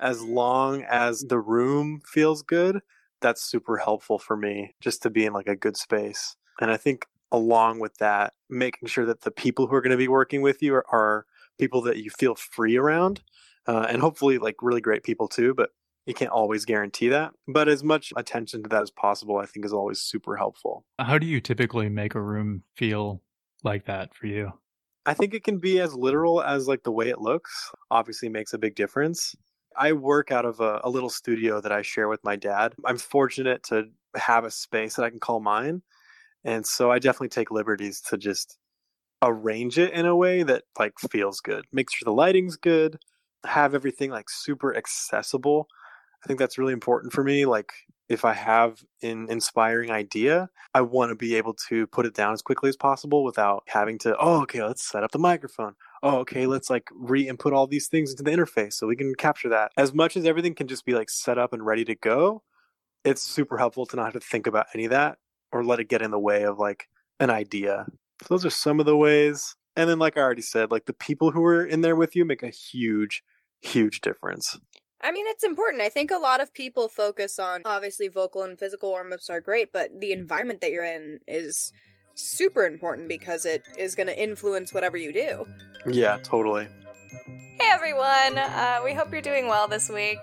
as long as the room feels good, that's super helpful for me just to be in like a good space. And I think along with that, making sure that the people who are going to be working with you are, are people that you feel free around uh, and hopefully like really great people too, but you can't always guarantee that. But as much attention to that as possible, I think is always super helpful. How do you typically make a room feel like that for you? I think it can be as literal as like the way it looks obviously makes a big difference. I work out of a, a, little studio that I share with my dad. I'm fortunate to have a space that I can call mine. And so I definitely take liberties to just arrange it in a way that like feels good. Make sure the lighting's good, have everything like super accessible. I think that's really important for me. Like if I have an inspiring idea, I want to be able to put it down as quickly as possible without having to, oh, okay, let's set up the microphone oh, okay, let's like re-input all these things into the interface so we can capture that. As much as everything can just be like set up and ready to go, it's super helpful to not have to think about any of that or let it get in the way of like an idea. So those are some of the ways. And then, like I already said, like the people who are in there with you make a huge, huge difference. I mean, it's important. I think a lot of people focus on obviously vocal and physical warm ups are great, but the environment that you're in is super important because it is going to influence whatever you do. Yeah, totally. Hey everyone, uh, we hope you're doing well this week.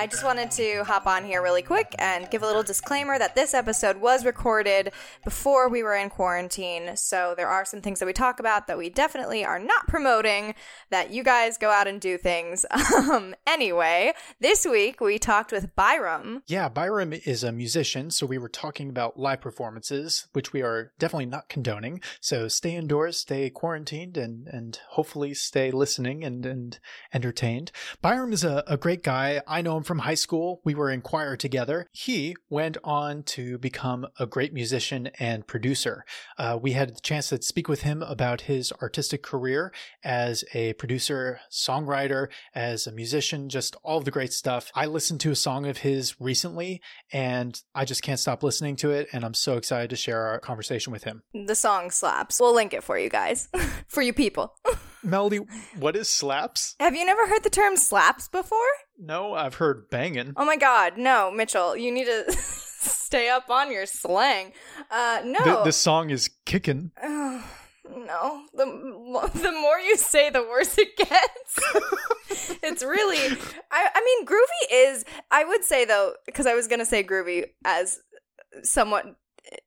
I just wanted to hop on here really quick and give a little disclaimer that this episode was recorded before we were in quarantine. So there are some things that we talk about that we definitely are not promoting, that you guys go out and do things. Um, anyway, this week we talked with Byram. Yeah, Byram is a musician. So we were talking about live performances, which we are definitely not condoning. So stay indoors, stay quarantined, and, and hopefully stay listening and, and entertained. Byram is a, a great guy. I know him from high school. We were in choir together. He went on to become a great musician and producer. Uh, we had the chance to speak with him about his artistic career as a producer, songwriter, as a musician, just all of the great stuff. I listened to a song of his recently and I just can't stop listening to it. And I'm so excited to share our conversation with him. The song slaps. We'll link it for you guys, for you people. Melody, what is slaps? Have you never heard the term slaps before? No, I've heard banging. Oh my god, no, Mitchell, you need to stay up on your slang. Uh, no. The, the song is kicking. no, the the more you say, the worse it gets. it's really, I I mean, groovy is. I would say though, because I was gonna say groovy as somewhat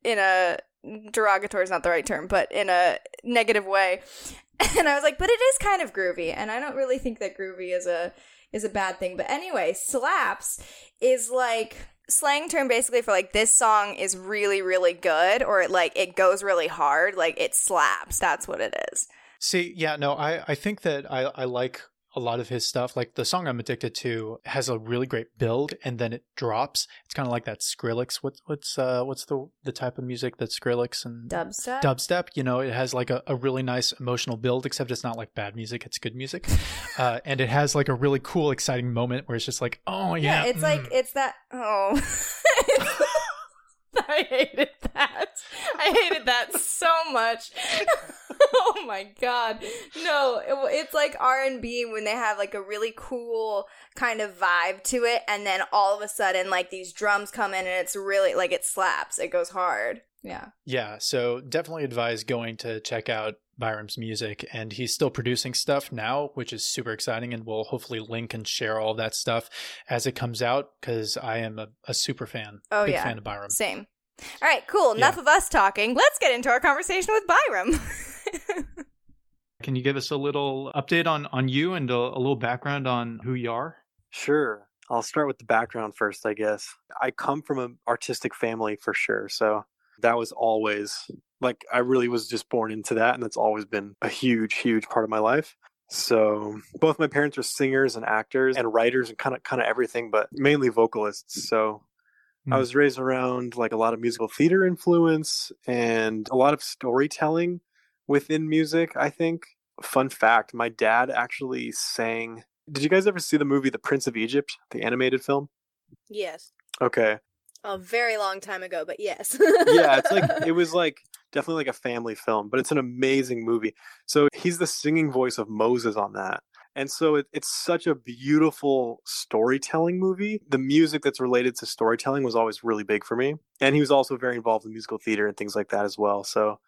in a derogatory is not the right term, but in a negative way. And I was like, but it is kind of groovy, and I don't really think that groovy is a is a bad thing. But anyway, slaps is like slang term basically for like this song is really really good or it like it goes really hard like it slaps that's what it is see yeah no i i think that i i like a lot of his stuff. Like the song I'm addicted to has a really great build and then it drops. It's kind of like that Skrillex. What, what's uh what's the the type of music that Skrillex and dubstep? Dubstep. You know, it has like a, a really nice emotional build, except it's not like bad music. It's good music, uh, and it has like a really cool, exciting moment where it's just like, oh yeah, yeah it's mm. like it's that oh. I hated that. I hated that so much. oh my god. No, it, it's like R&B when they have like a really cool kind of vibe to it and then all of a sudden like these drums come in and it's really like it slaps. It goes hard. Yeah. Yeah, so definitely advise going to check out Byram's music and he's still producing stuff now, which is super exciting and we'll hopefully link and share all that stuff as it comes out because I am a, a, super fan. Oh big yeah. fan of Byram. Same. All right, cool. Enough yeah. of us talking. Let's get into our conversation with Byram. Can you give us a little update on on you and a, a little background on who you are? Sure. I'll start with the background first, I guess. I come from an artistic family for sure. So that was always like I really was just born into that and that's always been a huge huge part of my life. So both my parents are singers and actors and writers and kind of kind of everything, but mainly vocalists. So I Hmm. was raised around like a lot of musical theater influence and a lot of storytelling within music, I think. Fun fact, my dad actually sang Did you guys ever see the movie The Prince of Egypt, the animated film? yes. Okay. A very long time ago, but yes. yeah, it's like it was like definitely like a family film, but it's an amazing movie. So he's the singing voice of Moses on that. And so it, it's such a beautiful storytelling movie. The music that's related to storytelling was always really big for me. And he was also very involved in musical theater and things like that as well. So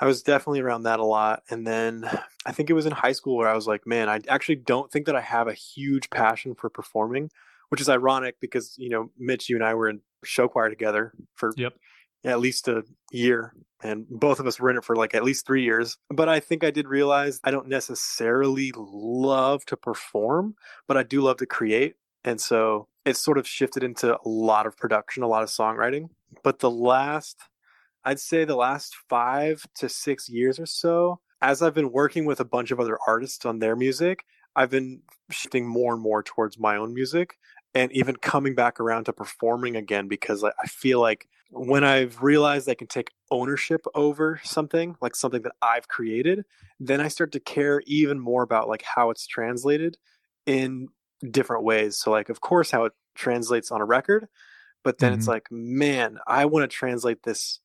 I was definitely around that a lot. And then I think it was in high school where I was like, man, I actually don't think that I have a huge passion for performing, which is ironic because, you know, Mitch, you and I were in show choir together for Yep. at least a year and both of us were in it for like at least three years but i think i did realize i don't necessarily love to perform but i do love to create and so it sort of shifted into a lot of production a lot of songwriting but the last i'd say the last five to six years or so as i've been working with a bunch of other artists on their music i've been shifting more and more towards my own music and even coming back around to performing again because I feel like when I've realized I can take ownership over something, like something that I've created, then I start to care even more about like how it's translated in different ways. So like of course how it translates on a record, but then it's Mhm. like, man, I want to translate this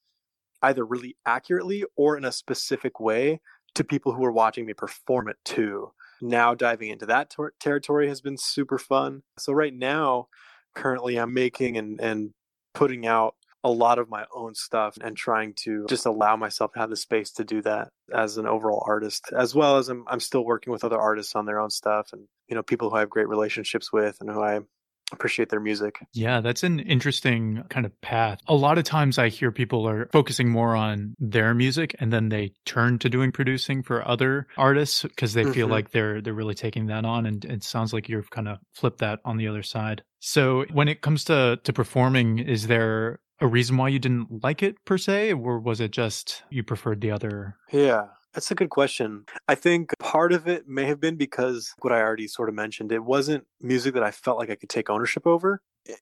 either really accurately or in a specific way to people who are watching me perform it too. Now diving into that ter- territory has been super fun. So right now, currently I'm making and and putting out a lot of my own stuff and trying to just allow myself to have the space to do that as an overall artist as well as I'm I'm still working with other artists on their own stuff and you know people who I have great relationships with and who I appreciate their music. Yeah, that's an interesting kind of path. A lot of times I hear people are focusing more on their music and then they turn to doing producing for other artists because they feel Mhm. like they're they're really taking that on and it sounds like you've kind of flipped that on the other side. So when it comes to to performing, is there a reason why you didn't like it per se or was it just you preferred the other Yeah, that's a good question. I think part of it may have been because what I already sort of mentioned, it wasn't music that I felt like I could take ownership over.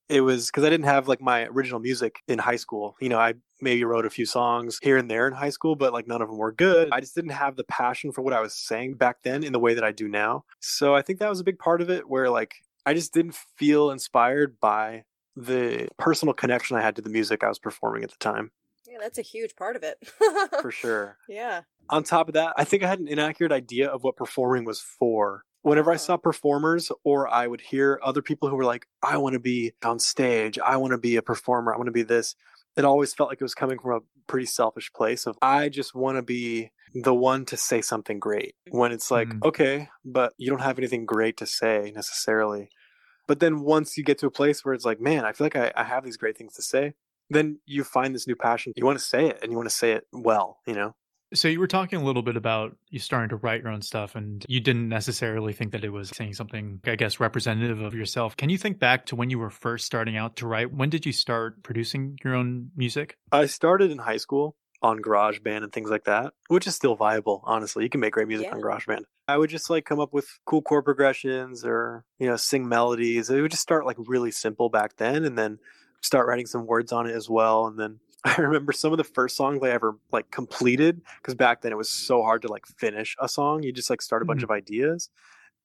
It- was because I didn't have like my original music in high school. You know, I maybe wrote a few songs here and there in high school, but like none of them were good. I just didn't have the passion for what I was saying back then in the way that I do now. So I think that was a big part of it where like I just didn't feel inspired by the personal connection I had to the music I was performing at the time, yeah, that's a huge part of it. for sure yeah. on top of that, I think I had an inaccurate idea of what performing was for. Whenever I Oh. saw performers or I would hear other people who were like, I want to be on stage, I want to be a performer, I want to be this, it always felt like it was coming from a pretty selfish place of I just want to be the one to say something great. When it's like, Mm. okay, but you don't have anything great to say necessarily. But then once you get to a place where it's like, man, I feel like I, I have these great things to say, then you find this new passion. You want to say it and you want to say it well, you know? So you were talking a little bit about you starting to write your own stuff and you didn't necessarily think that it was saying something I guess representative of yourself. Can you think back to when you were first starting out to write? When did you start producing your own music? I started in high school on GarageBand and things like that, which is still viable, honestly. You can make great music Yeah. on GarageBand. I would just like come up with cool chord progressions or, you know, sing melodies. It would just start like really simple back then and then start writing some words on it as well. And then I remember some of the first songs I ever like completed because back then it was so hard to like finish a song. You just like start a bunch Mhm. of ideas.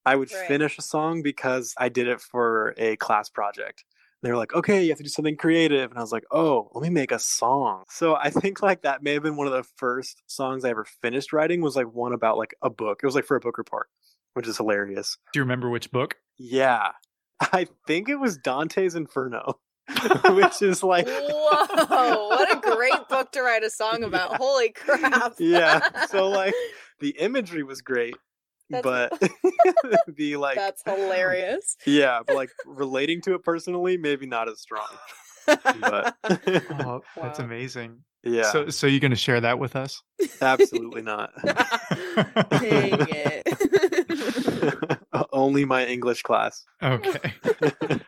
I would Right. finish a song because I did it for a class project they were like, okay, you have to do something creative. And I was like, oh, let me make a song. So I think like that may have been one of the first songs I ever finished writing was like one about like a book. It was like for a book report, which is hilarious. Do you remember which book? Yeah. I think it was Dante's Inferno, which is like, Whoa, what a great book to write a song about. Holy crap. yeah. So like the imagery was great, That's- but the like, That's hilarious. yeah, but like relating to it personally, maybe not as strong. But Oh, that's Wow. amazing. yeah, So so you're going to share that with us? absolutely not. Dang it. Only my English class. okay.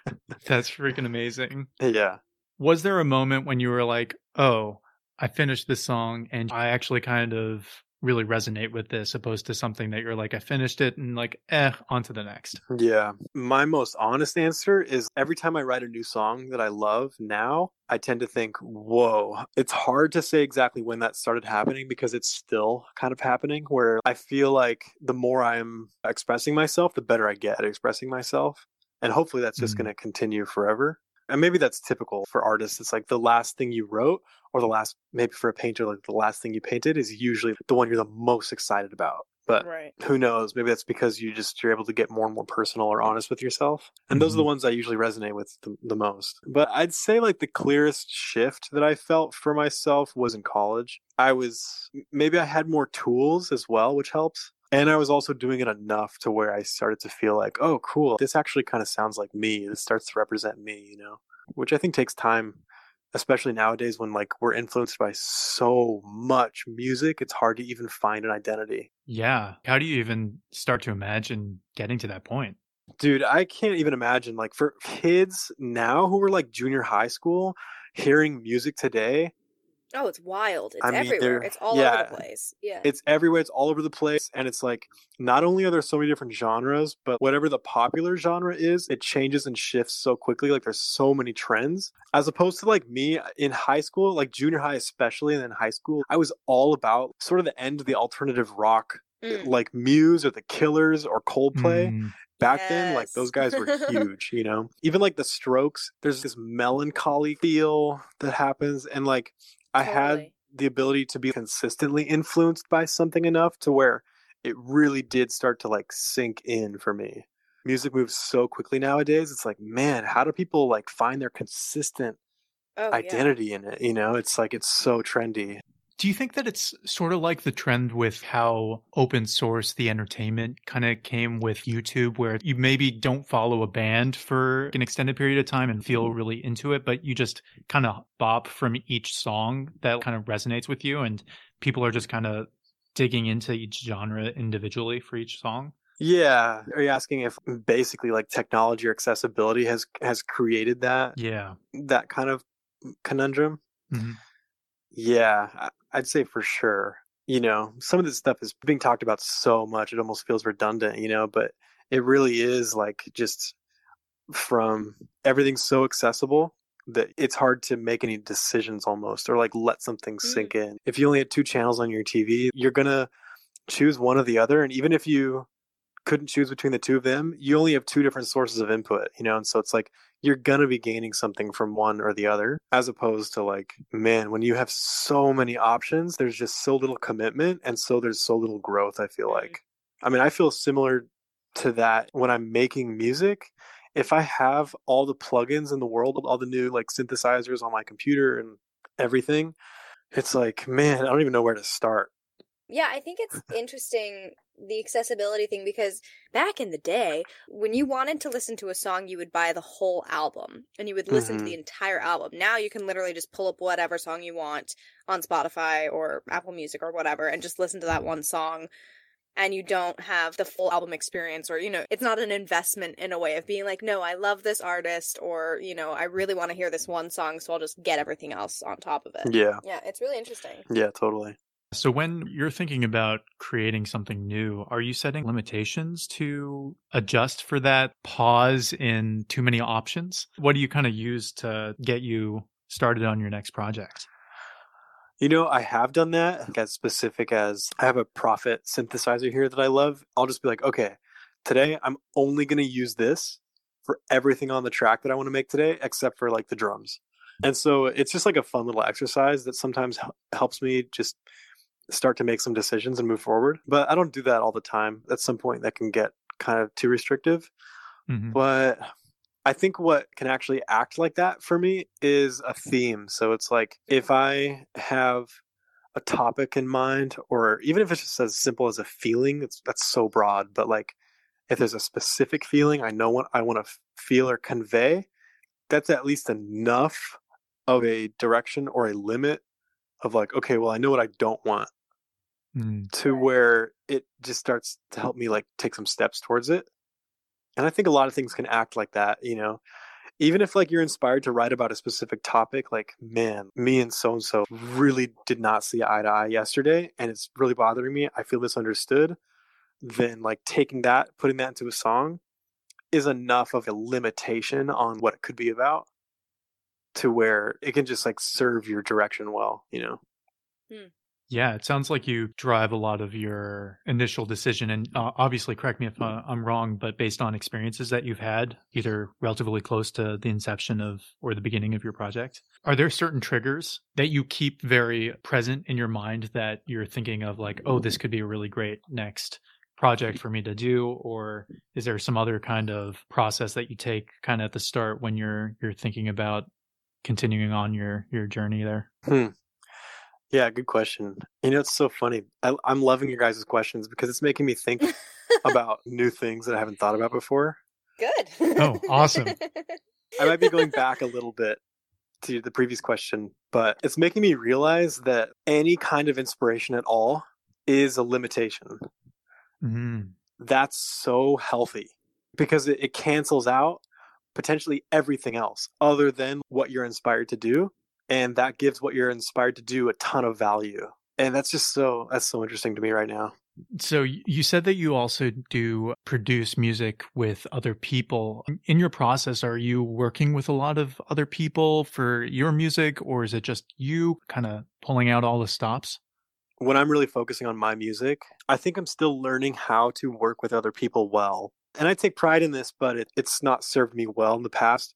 That's freaking amazing. yeah. Was there a moment when you were like, "Oh, I finished this song and I actually kind of really resonate with this opposed to something that you're like, I finished it and like, eh, on to the next? Yeah. My most honest answer is every time I write a new song that I love now, I tend to think, whoa, it's hard to say exactly when that started happening because it's still kind of happening. Where I feel like the more I'm expressing myself, the better I get at expressing myself. And hopefully that's just Mm. going to continue forever. And maybe that's typical for artists. It's like the last thing you wrote, or the last, maybe for a painter, like the last thing you painted is usually the one you're the most excited about. But right. who knows maybe that's because you just you're able to get more and more personal or honest with yourself and those are the Mhm. ones i usually resonate with the, the most but i'd say like the clearest shift that i felt for myself was in college i was maybe i had more tools as well which helps and i was also doing it enough to where i started to feel like oh cool this actually kind of sounds like me this starts to represent me you know which i think takes time especially nowadays when like we're influenced by so much music it's hard to even find an identity Yeah. How do you even start to imagine getting to that point? Dude, I can't even imagine like for kids now who are like junior high school hearing music today, Oh, it's wild. It's I mean, everywhere. It's all yeah. over the place. Yeah. it's everywhere, it's all over the place and it's like not only are there so many different genres, but whatever the popular genre is, it changes and shifts so quickly like there's so many trends. As opposed to like me in high school, like junior high especially and then high school, I was all about sort of the end of the alternative rock Mm. like Muse or the Killers or Coldplay. Mm, back then like those guys were huge you know even like the strokes there's this melancholy feel that happens and like i had the ability to be consistently influenced by something enough to where it really did start to like sink in for me. Music moves so quickly nowadays it's like man how do people like find their consistent Oh, yeah. identity in it? You know it's like it's so trendy Do you think that it's sort of like the trend with how open source the entertainment kind of came with YouTube, where you maybe don't follow a band for an extended period of time and feel really into it, but you just kind of bop from each song that kind of resonates with you, and people are just kind of digging into each genre individually for each song? yeah are you asking if basically like technology or accessibility has has created that Yeah. that kind of conundrum. Mhm. Yeah, I'd say for sure. You know, some of this stuff is being talked about so much, it almost feels redundant, you know, but it really is like just from everything's so accessible that it's hard to make any decisions almost or like let something sink mm. in. If you only had two channels on your TV, you're going to choose one or the other. And even if you couldn't choose between the two of them, you only have two different sources of input, you know, and so it's like you're going to be gaining something from one or the other as opposed to like man when you have so many options there's just so little commitment and so there's so little growth i feel Mhm. like. I mean i feel similar to that when i'm making music. If i have all the plugins in the world all the new like synthesizers on my computer and everything it's like man i don't even know where to start. Yeah, I think it's interesting the accessibility thing because back in the day, when you wanted to listen to a song, you would buy the whole album and you would listen to Mhm. the entire album. Now you can literally just pull up whatever song you want on Spotify or Apple Music or whatever and just listen to that one song. And you don't have the full album experience, or, you know, it's not an investment in a way of being like, no, I love this artist, or, you know, I really want to hear this one song, so I'll just get everything else on top of it. yeah Yeah, it's really interesting. yeah totally So when you're thinking about creating something new, are you setting limitations to adjust for that pause in too many options? What do you kind of use to get you started on your next project? You know, I have done that as specific as I have a Prophet synthesizer here that I love. I'll just be like, okay, today I'm only going to use this for everything on the track that I want to make today, except for like the drums. And so it's just like a fun little exercise that sometimes helps me just start to make some decisions and move forward. But I don't do that all the time. At some point, that can get kind of too restrictive. Mhm. But I think what can actually act like that for me is a theme. So it's like if I have a topic in mind, or even if it's just as simple as a feeling, it's that's so broad. But like if there's a specific feeling I know what I want to feel or convey, that's at least enough of a direction or a limit of like, okay, well, I know what I don't want Mm. to where it just starts to help me like take some steps towards it. And I think a lot of things can act like that, you know. even if like you're inspired to write about a specific topic, like man, me and so and so really did not see eye to eye yesterday, and it's really bothering me. I feel misunderstood. Then like taking that, putting that into a song, is enough of a limitation on what it could be about, to where it can just like serve your direction well. You know. Yeah, it sounds like you drive a lot of your initial decision, and uh, obviously, correct me if uh, I'm wrong, but based on experiences that you've had, either relatively close to the inception of or the beginning of your project, are there certain triggers that you keep very present in your mind that you're thinking of, like, oh, this could be a really great next project for me to do, or is there some other kind of process that you take kind of at the start when you're you're thinking about continuing on your your journey there? Hmm. Yeah, good question. You know, it's so funny. I, I'm loving your guys' questions because it's making me think about new things that I haven't thought about before. Good. Oh, awesome. I might be going back a little bit to the previous question, but it's making me realize that any kind of inspiration at all is a limitation. Mhm. That's so healthy because it, it cancels out potentially everything else other than what you're inspired to do. And that gives what you're inspired to do a ton of value. And that's just so, that's so interesting to me right now. So you said that you also do produce music with other people. In your process, are you working with a lot of other people for your music, or is it just you kind of pulling out all the stops? when I'm really focusing on my music, I think I'm still learning how to work with other people well. And I take pride in this, but it, it's not served me well in the past.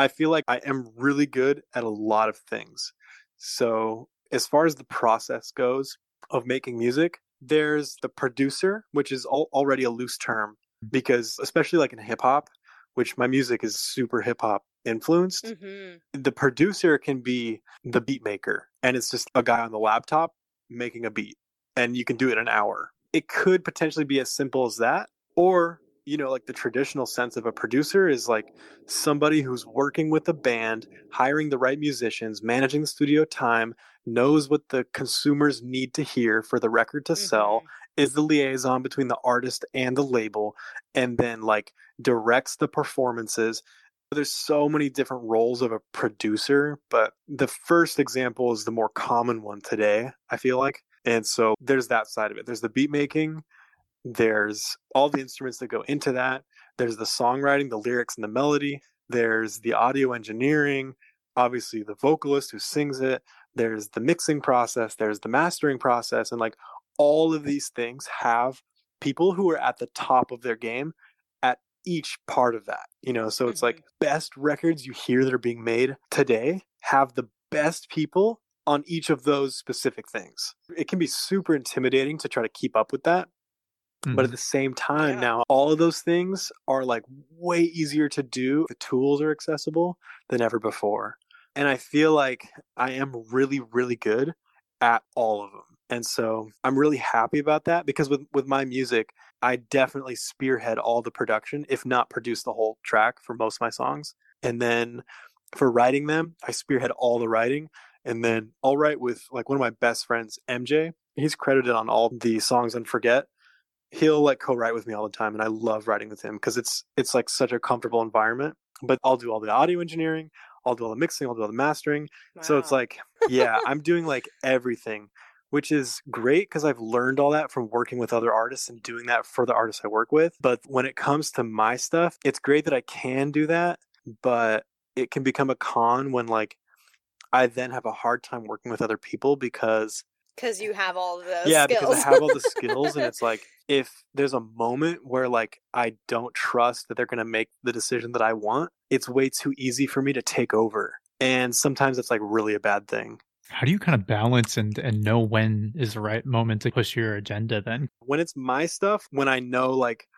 I feel like I am really good at a lot of things. So, as far as the process goes of making music, there's the producer, which is al- already a loose term because, especially like in hip hop, which my music is super hip hop influenced, hmm the producer can be the beat maker and it's just a guy on the laptop making a beat and you can do it an hour. It could potentially be as simple as that or you know like the traditional sense of a producer is like somebody who's working with a band hiring the right musicians managing the studio time knows what the consumers need to hear for the record to sell mm-hmm. is the liaison between the artist and the label and then like directs the performances. There's so many different roles of a producer but the first example is the more common one today i feel like and so there's that side of it. There's the beat making there's all the instruments that go into that there's the songwriting the lyrics and the melody there's the audio engineering obviously the vocalist who sings it there's the mixing process there's the mastering process and like all of these things have people who are at the top of their game at each part of that you know? So it's like mm-hmm. best records you hear that are being made today have the best people on each of those specific things. It can be super intimidating to try to keep up with that but at mm. the same time Yeah. now all of those things are like way easier to do the tools are accessible than ever before and i feel like i am really really good at all of them and so i'm really happy about that because with with my music i definitely spearhead all the production if not produce the whole track for most of my songs and then for writing them i spearhead all the writing and then i'll write with like one of my best friends mj he's credited on all the songs on forget he'll like co-write with me all the time and i love writing with him because it's it's like such a comfortable environment but i'll do all the audio engineering i'll do all the mixing i'll do all the mastering so it's like yeah i'm doing like everything which is great because i've learned all that from working with other artists and doing that for the artists i work with but when it comes to my stuff it's great that i can do that but it can become a con when like i then have a hard time working with other people because because you have all the yeah skills. because i have all the skills and it's like if there's a moment where like i don't trust that they're going to make the decision that i want it's way too easy for me to take over and sometimes it's like really a bad thing How do you kind of balance and and know when is the right moment to push your agenda then? when it's my stuff when i know like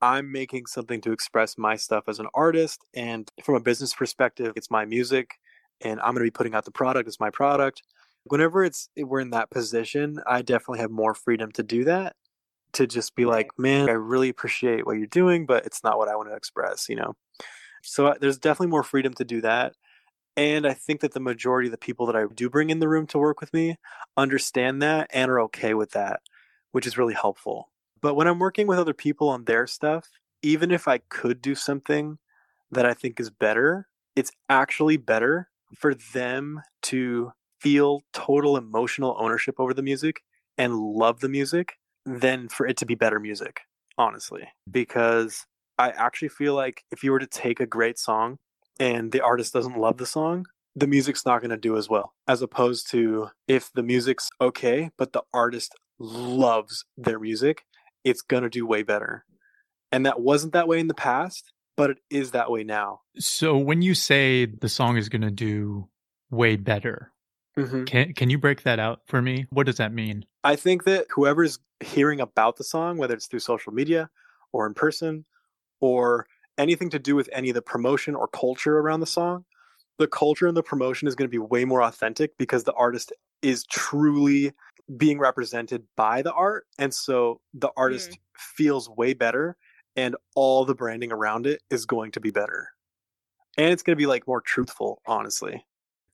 i'm making something to express my stuff as an artist and from a business perspective it's my music and i'm going to be putting out the product it's my product whenever it's we're in that position i definitely have more freedom to do that to just be like man i really appreciate what you're doing but it's not what i want to express you know so uh, there's definitely more freedom to do that and i think that the majority of the people that i do bring in the room to work with me understand that and are okay with that which is really helpful but when i'm working with other people on their stuff even if i could do something that I think is better. It's actually better for them to feel total emotional ownership over the music and love the music than for it to be better music, honestly. Because I actually feel like if you were to take a great song and the artist doesn't love the song, the music's not going to do as well. As opposed to if the music's okay, but the artist loves their music, it's going to do way better. And that wasn't that way in the past, but it is that way now. So when you say the song is going to do way better, Mm-hmm. can can you break that out for me? What does that mean? I think that whoever's hearing about the song, whether it's through social media or in person or anything to do with any of the promotion or culture around the song, the culture and the promotion is going to be way more authentic because the artist is truly being represented by the art. And so the artist feels way better and all the branding around it is going to be better. And it's going to be like more truthful, honestly.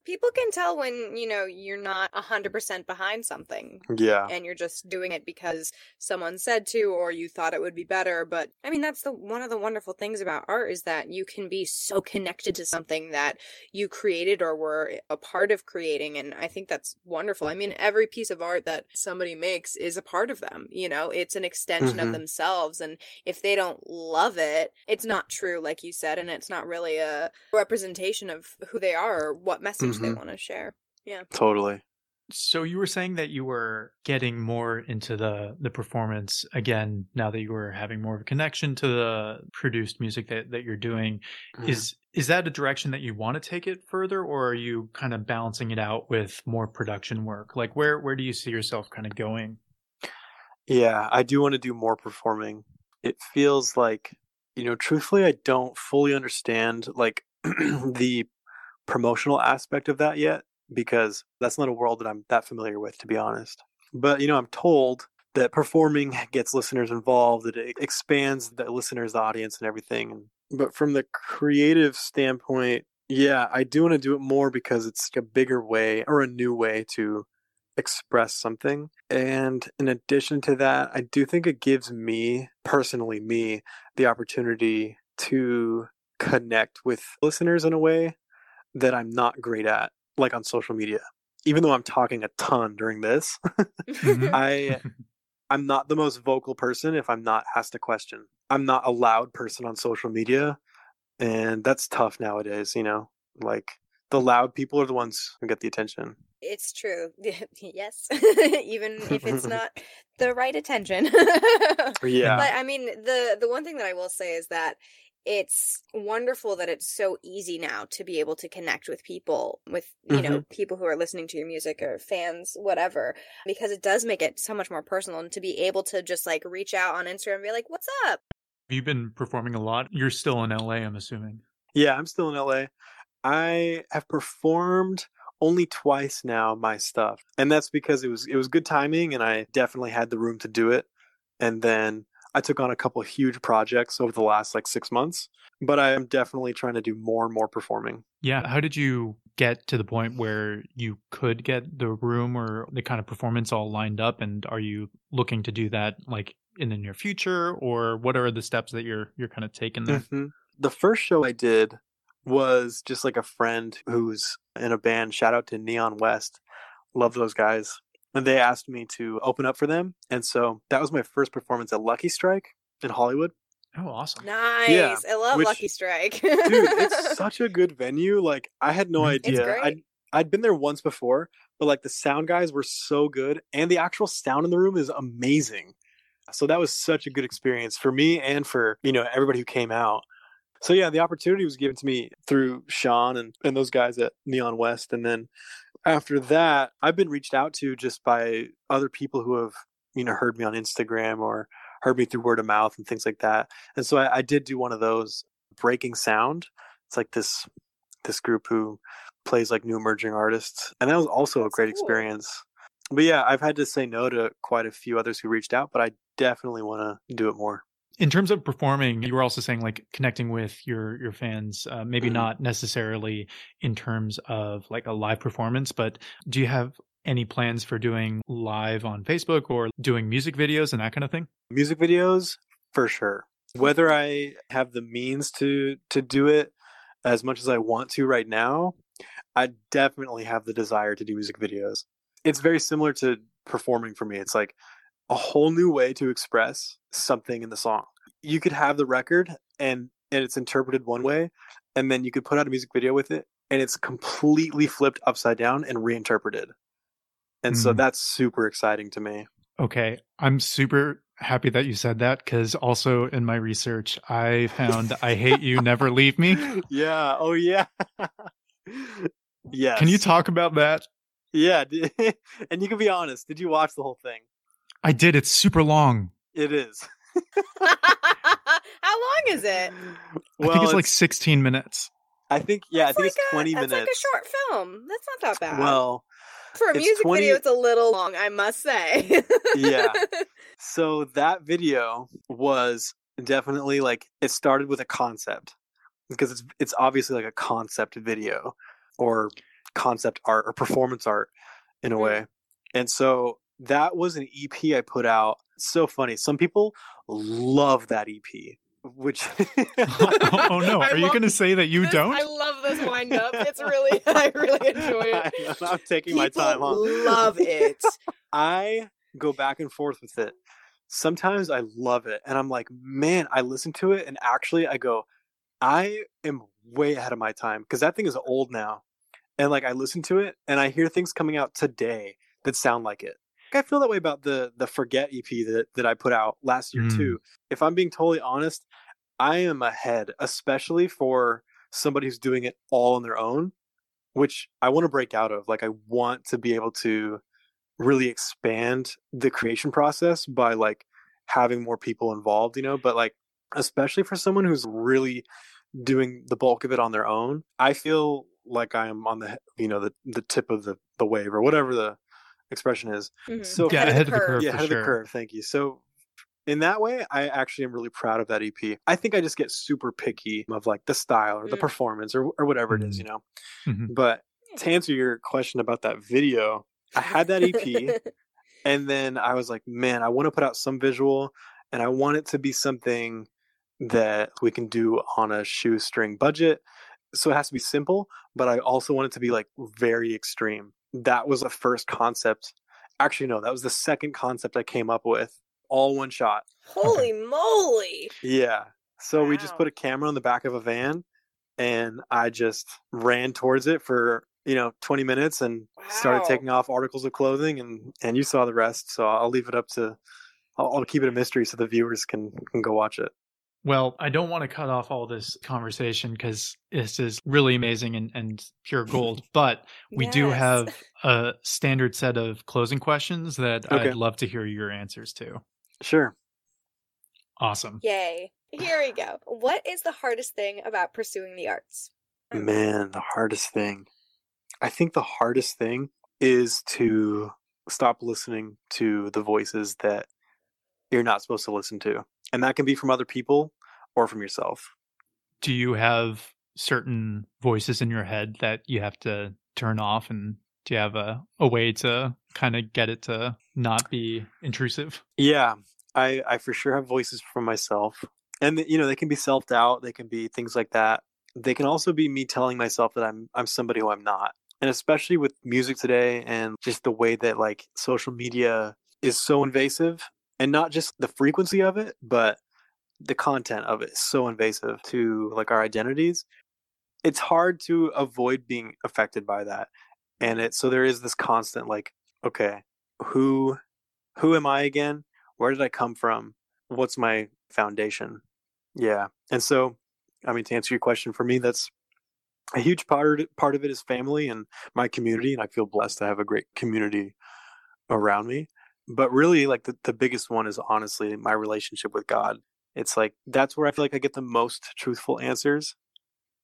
People can tell when, you know, you're not 100% behind something Yeah. and you're just doing it because someone said to or you thought it would be better, but I mean that's the one of the wonderful things about art is that you can be so connected to something that you created or were a part of creating and I think that's wonderful. I mean every piece of art that somebody makes is a part of them, you know, it's an extension Mhm. of themselves and if they don't love it, it's not true like you said and it's not really a representation of who they are or what message they Mhm. want to share. Yeah. Totally. So you were saying that you were getting more into the the performance again now that you were having more of a connection to the produced music that, that you're doing. Mhm. Is is that a direction that you want to take it further or are you kind of balancing it out with more production work? Like where where do you see yourself kind of going? Yeah, I do want to do more performing. It feels like, you know, truthfully, I don't fully understand like the promotional aspect of that yet because that's not a world that I'm that familiar with, to be honest. But, you know, I'm told that performing gets listeners involved, that it expands the listeners' the audience and everything. But from the creative standpoint, yeah, I do want to do it more because it's a bigger way or a new way to express something. And in addition to that, I do think it gives me, personally, me, the opportunity to connect with listeners in a way that I'm not great at, like on social media. Even though I'm talking a ton during this, Mhm. I I'm not the most vocal person if I'm not asked a question. I'm not a loud person on social media, and that's tough nowadays, you know? Like the loud people are the ones who get the attention. It's true. yes. Even if it's not the right attention. Yeah. But I mean, the the one thing that I will say is that it's wonderful that it's so easy now to be able to connect with people with you know mm-hmm. people who are listening to your music or fans whatever because it does make it so much more personal and to be able to just like reach out on Instagram and be like what's up you've you been performing a lot? You're still in LA, I'm assuming. Yeah, I'm still in LA. I have performed only twice now my stuff. And that's because it was it was good timing and I definitely had the room to do it. And then I took on a couple of huge projects over the last like 6 months, but I am definitely trying to do more and more performing. Yeah. How did you get to the point where you could get the room or the kind of performance all lined up? And are you looking to do that like in the near future, or what are the steps that you're you're kind of taking there? Mhm. The first show I did was just like a friend who's in a band. Shout out to Neon West. Love those guys. And they asked me to open up for them. And so that was my first performance at Lucky Strike in Hollywood. Oh, awesome. nice Yeah, I love which- Lucky Strike Dude, it's such a good venue. Like I had no Mhm. It's idea. great. I'd I'd been there once before, but like the sound guys were so good and the actual sound in the room is amazing. So that was such a good experience for me and for, you know, everybody who came out. So yeah, the opportunity was given to me through Sean and, and those guys at Neon West. And then after that, I've been reached out to just by other people who have, you know, heard me on Instagram or heard me through word of mouth and things like that. And so I, I did do one of those breaking sound. It's like this this group who plays like new emerging artists. And that was also a great cool. experience. But yeah, I've had to say no to quite a few others who reached out, but I definitely want to do it more. In terms of performing, you were also saying like connecting with your your fans, uh, maybe Mhm. not necessarily in terms of like a live performance, but do you have any plans for doing live on Facebook or doing music videos and that kind of thing? Music videos, for sure. Whether I have the means to to do it as much as I want to right now, I definitely have the desire to do music videos. It's very similar to performing for me. It's like a whole new way to express something in the song. You could have the record and and it's interpreted one way, and then you could put out a music video with it, and it's completely flipped upside down and reinterpreted. And so Mm. that's super exciting to me. Okay. I'm super happy that you said that because also in my research, I found I Hate You, Never Leave Me. Yeah. Oh yeah. yeah. Can you talk about that? Yeah. and you can be honest. Did you watch the whole thing? I did. It's super long. It is. How long is it? I think it's like 16 minutes. I think yeah. That's I think it's like a- twenty that's minutes. like a short film. That's not that bad. Well, for a music 20 video, it's a little long, I must say. Yeah. so that video was definitely like it started with a concept because it's it's obviously like a concept video or concept art or performance art in a Mm. way. And so that was an EP I put out. So funny. Some people love that EP, which oh no. I Are you going to say that you This- don't? I love this wind up. It's really, I really enjoy it. I, I'm taking my time, huh? love it. I go back and forth with it. Sometimes I love it and I'm like, man, I listen to it and actually I go, I am way ahead of my time because that thing is old now. And like I listen to it and I hear things coming out today that sound like it. I feel that way about the the Forget EP that that I put out last year Mm. too. If I'm being totally honest, I am ahead, especially for somebody who's doing it all on their own, which I want to break out of. Like I want to be able to really expand the creation process by like having more people involved, you know, but like especially for someone who's really doing the bulk of it on their own, I feel like I am on the you know the the tip of the the wave or whatever the expression is. Mhm. So Yeah, ahead of the curve. yeah, for ahead of the curve. Thank you. So in that way, I actually am really proud of that EP. I think I just get super picky of like the style or the Mm. performance or or whatever it is, Mm. you know. Mhm. But to answer your question about that video, I had that EP and then I was like, man, I want to put out some visual and I want it to be something that we can do on a shoestring budget. So it has to be simple, but I also want it to be like very extreme. That was the first concept. Actually, no, that was the second concept I came up with, all one shot. Holy moly! Yeah. So we just put a camera on the back of a van and I just ran towards it for, you know, 20 minutes and started taking off articles of clothing and and you saw the rest. So I'll leave it up to I'll, I'll keep it a mystery so the viewers can can go watch it. Well, I don't want to cut off all this conversation because this is really amazing and, and pure gold. But we do have a standard set of closing questions that Okay. I'd love to hear your answers to. Sure. Awesome. Yay! Here we go. What is the hardest thing about pursuing the arts? Man, the hardest thing. I think the hardest thing is to stop listening to the voices that you're not supposed to listen to. And that can be from other people or from yourself. Do you have certain voices in your head that you have to turn off? And do you have a, a way to kind of get it to not be intrusive? Yeah, I I for sure have voices from myself, and you know they can be self doubt, they can be things like that. They can also be me telling myself that I'm I'm somebody who I'm not, and especially with music today and just the way that like social media is so invasive, and not just the frequency of it, but the content of it is so invasive to like our identities. It's hard to avoid being affected by that, and it so there is this constant like, okay, who who am I again? Where did I come from? What's my foundation? Yeah. And so, I mean, to answer your question, for me, that's a huge part part of it is family and my community, and I feel blessed to have a great community around me. But really, like the, the biggest one is honestly my relationship with God. It's like that's where I feel like I get the most truthful answers,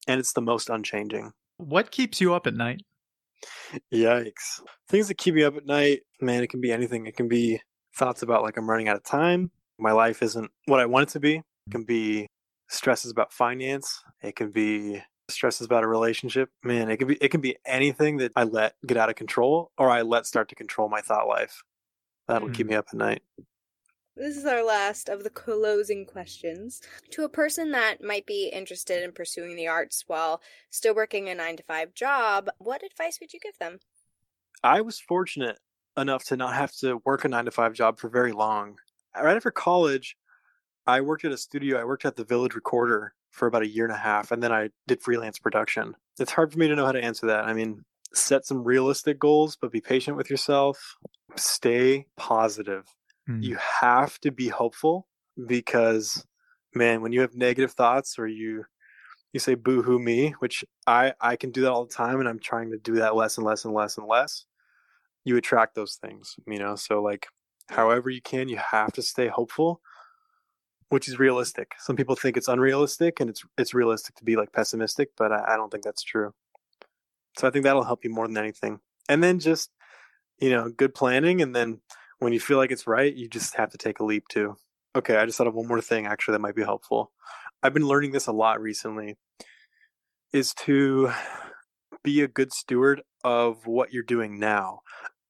and it's the most unchanging. What keeps you up at night? Yikes. Things that keep me up at night, man, it can be anything. It can be thoughts about like I'm running out of time. My life isn't what I want it to be. It can be stresses about finance. It can be stresses about a relationship. Man, it can be it can be anything that I let get out of control or I let start to control my thought life. That'll keep Mm. me up at night. This is our last of the closing questions. To a person that might be interested in pursuing the arts while still working a nine to five job, what advice would you give them? I was fortunate enough to not have to work a nine to five job for very long. Right after college, I worked at a studio. I worked at the Village Recorder for about a year and a half, and then I did freelance production. It's hard for me to know how to answer that. I mean, set some realistic goals, but be patient with yourself. Stay positive. Mm. You have to be hopeful because, man, when you have negative thoughts or you you say boo hoo me, which I I can do that all the time, and I'm trying to do that less and less and less and less. You attract those things, you know. So like, however you can, you have to stay hopeful which is realistic. Some people think it's unrealistic, and it's it's realistic to be like pessimistic, but I, I don't think that's true. So I think that'll help you more than anything. And then just you know, good planning, and then when you feel like it's right, you just have to take a leap too. Okay, I just thought of one more thing actually that might be helpful. I've been learning this a lot recently. Is to be a good steward of what you're doing now,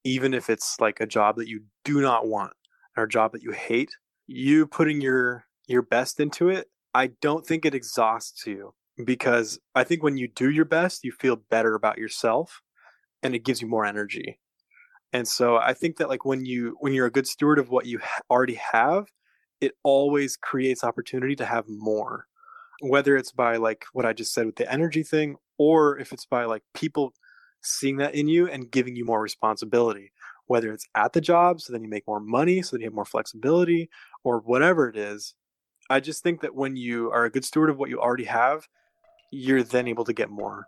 even if it's like a job that you do not want or a job that you hate you putting your your best into it i don't think it exhausts you because i think when you do your best you feel better about yourself and it gives you more energy and so i think that like when you when you're a good steward of what you already have it always creates opportunity to have more. Whether it's by like what i just said with the energy thing or if it's by like people seeing that in you and giving you more responsibility. Whether it's at the job so then you make more money so then you have more flexibility or whatever it is i just think that when you are a good steward of what you already have you're then able to get more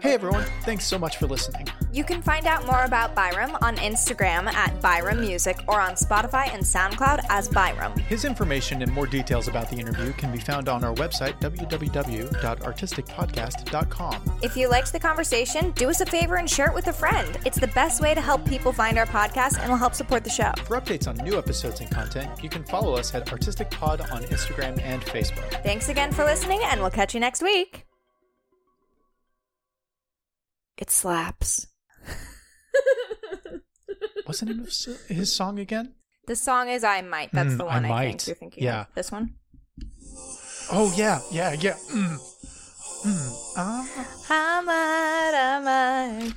Hey everyone, thanks so much for listening. You can find out more about Byram on Instagram at Byram Music or on Spotify and SoundCloud as Byram. His information and more details about the interview can be found on our website, www.artisticpodcast.com. If you liked the conversation, do us a favor and share it with a friend. It's the best way to help people find our podcast and will help support the show. For updates on new episodes and content, you can follow us at Artistic Pod on Instagram and Facebook. Thanks again for listening, and we'll catch you next week. It slaps. What's the name of his song again? The song is I Might. That's Mm, the one I, Might. think you're thinking Yeah. of. This one? Oh yeah, yeah, yeah. Mm. Mm. Ah. I might, I might